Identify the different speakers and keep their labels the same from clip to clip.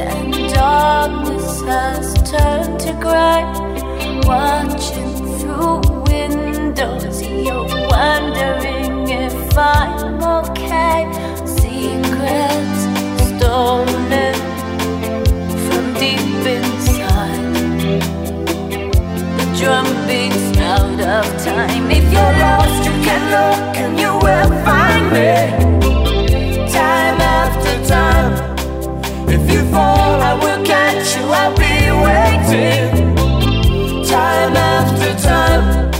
Speaker 1: and darkness has turned to gray, watching through windows, you're wondering if I'm okay. Secrets stolen from deep inside. The drum beats out of time. If you're lost, you can look and you will find me time after time. If you fall, I will catch you. I'll be waiting. Time after time.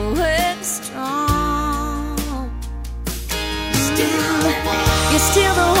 Speaker 1: still the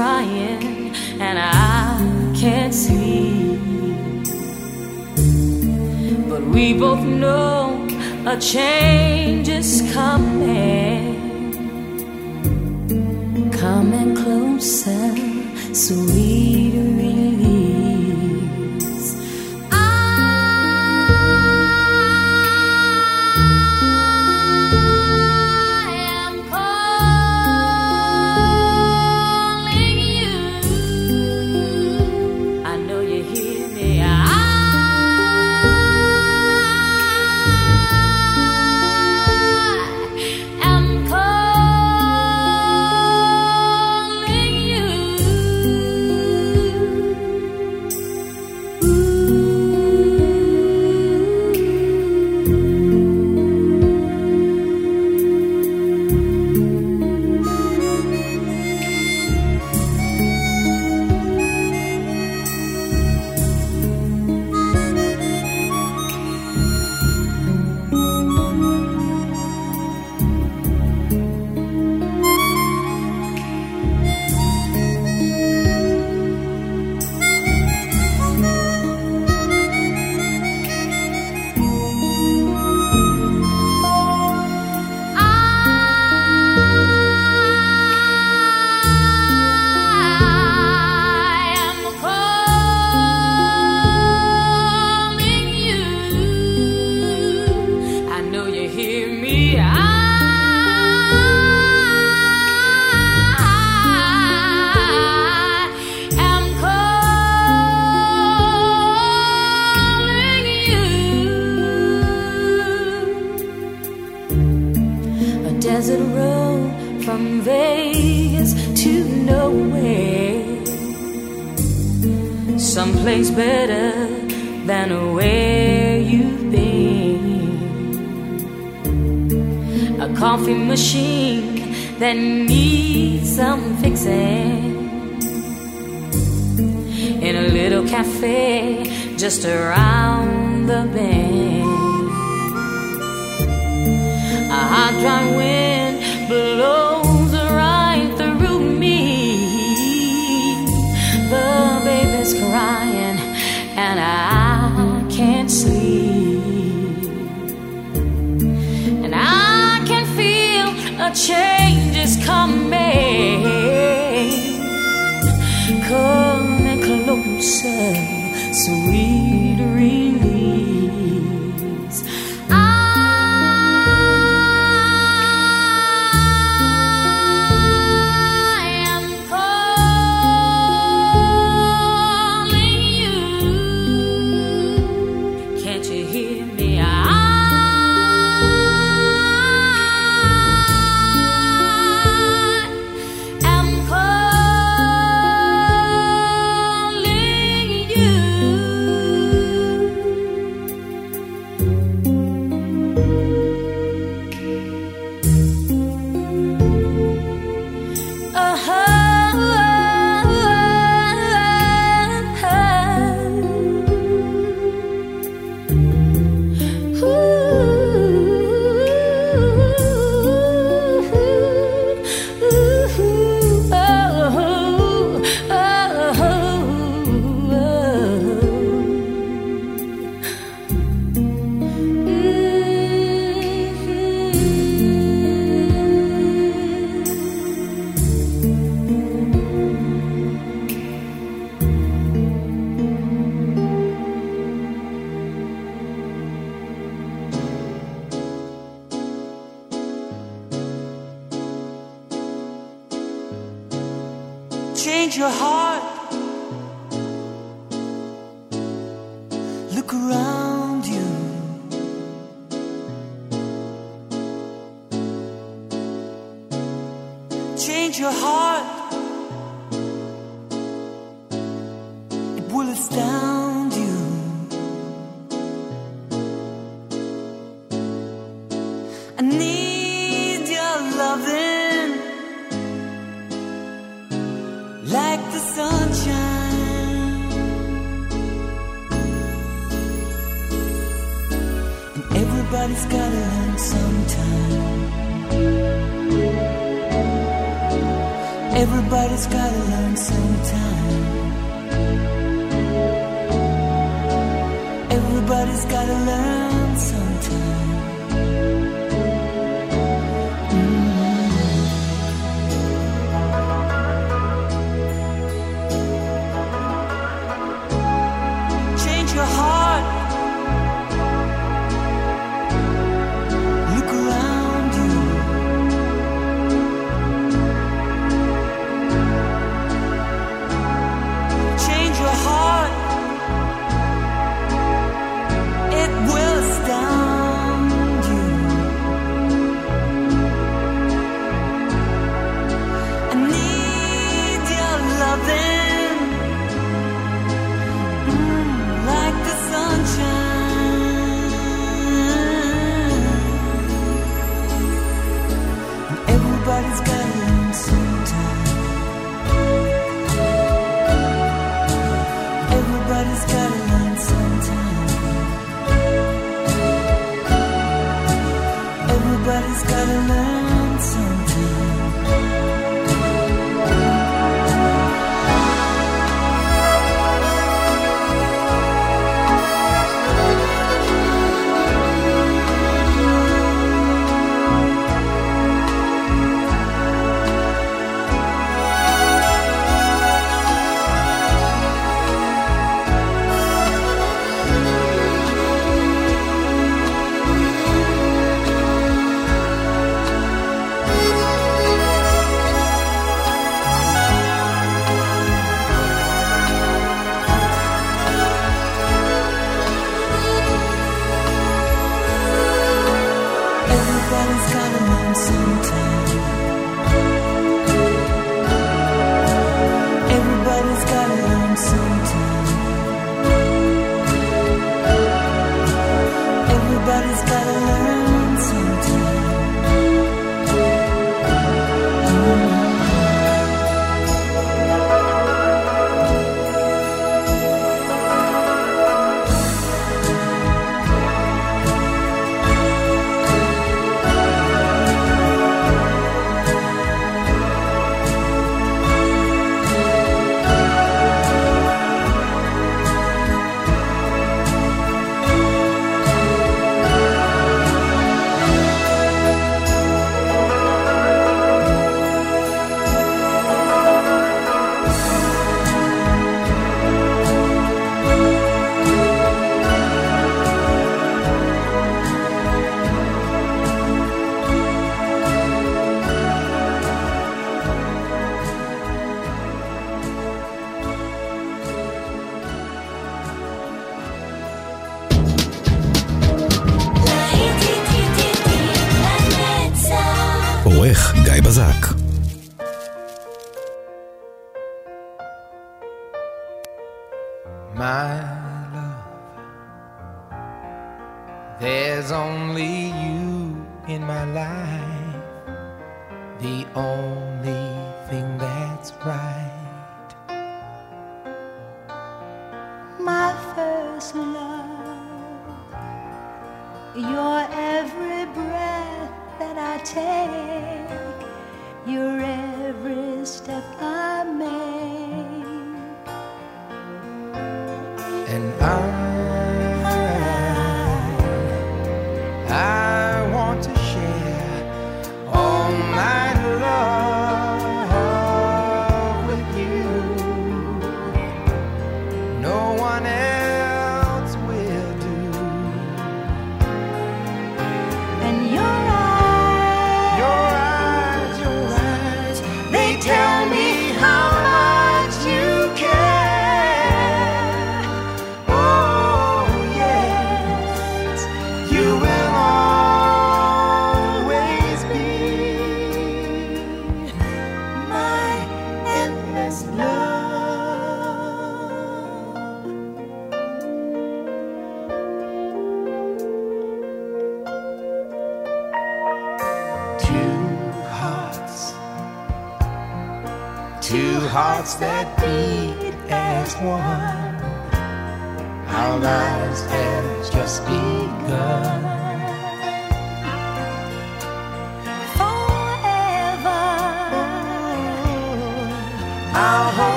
Speaker 1: crying and I can't see. But we both know a change is coming, coming closer, sweet. thing that needs some fixing. In a little cafe just around the bend, a hot dry wind blows. a change is coming. Come closer, sweet
Speaker 2: reason.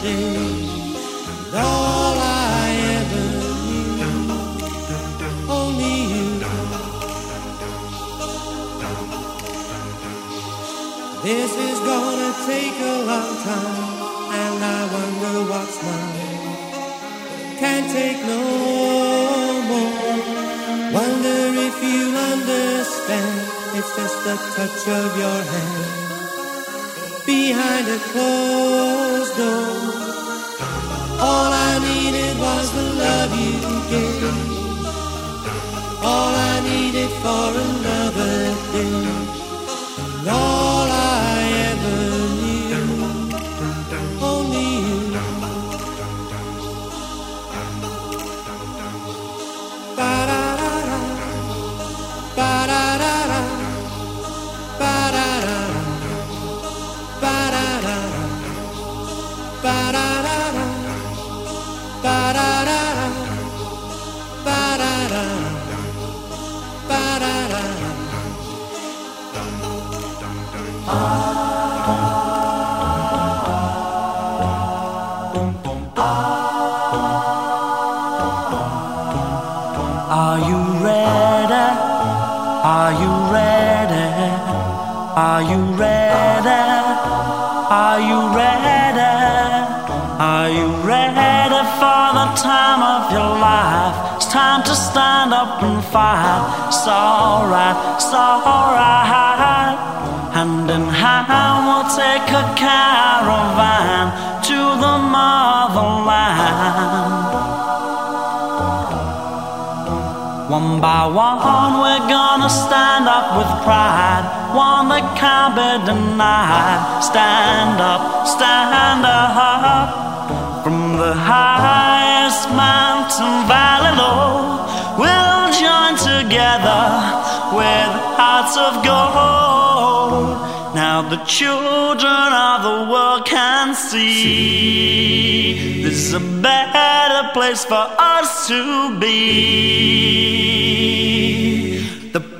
Speaker 2: This
Speaker 3: is gonna take a long time, and I wonder what's mine. Can't take no more. Wonder if you understand. It's just the touch of your hand behind a closed door. All I needed was the love you gave. All I needed for another day. And all
Speaker 4: your life? It's time to stand up and fight. It's alright, it's alright. Hand in hand, we'll take a caravan to the motherland. One by one, we're gonna stand up with pride. One that can't be denied. Stand up, stand up. From the highest mountain valley low, we'll join together with hearts of gold. Now the children of the world can see this is a better place for us to be.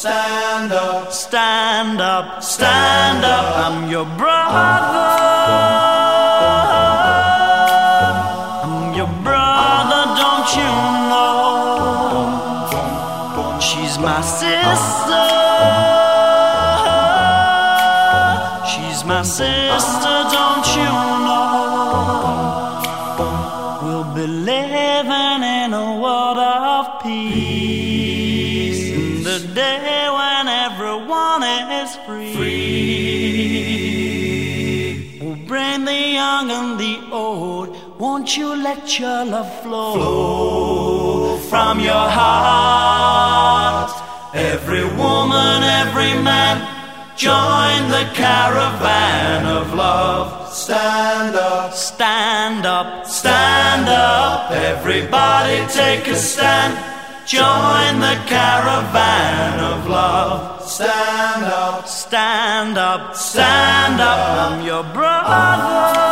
Speaker 4: Stand up, stand up, stand up. I'm your brother. I'm your brother, don't you know? She's my sister. She's my sister, when everyone is free. We'll bring the young and the old. Won't you let your love flow from your heart? Every woman, every man, join the caravan of love. Stand up, stand up, stand up. Everybody take a stand. Join the caravan of love. Stand up, stand up, stand up. I'm your brother.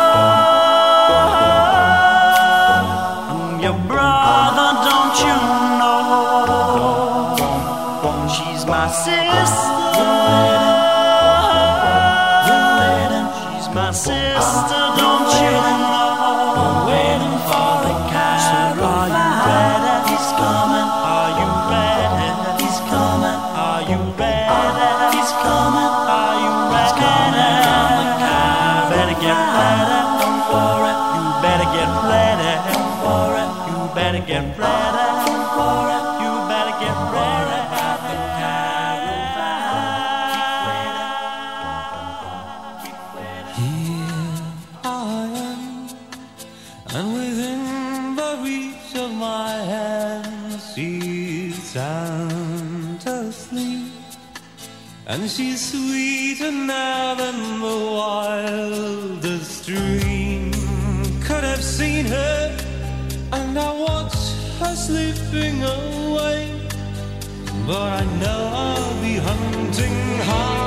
Speaker 3: And she's sweeter now than the wildest dream could have seen her. And I watch her slipping away, but I know I'll be hunting high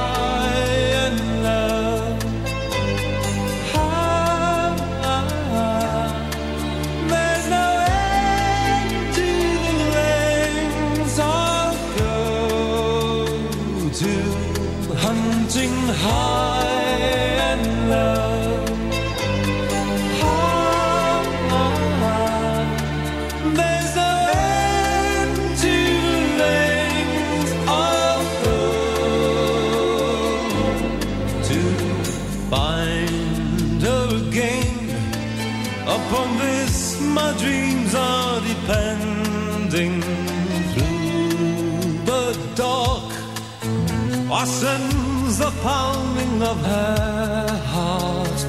Speaker 3: pounding of her heart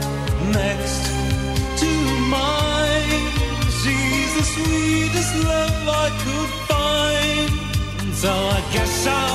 Speaker 3: next to mine. She's the sweetest love I could find, so I guess I'll.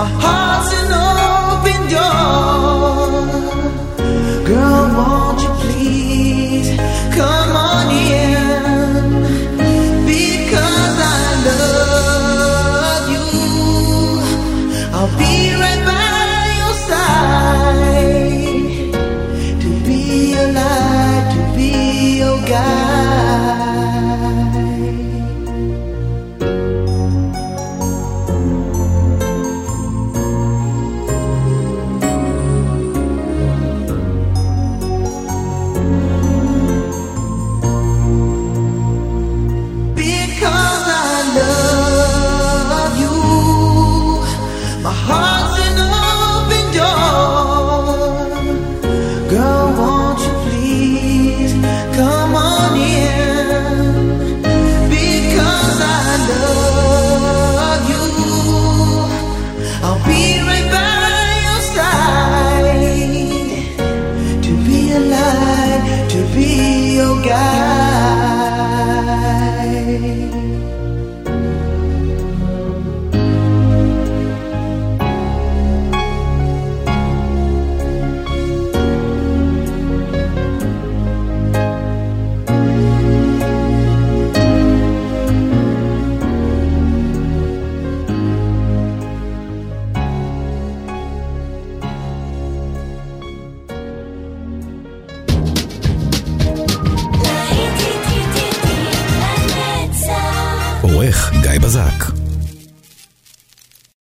Speaker 5: my heart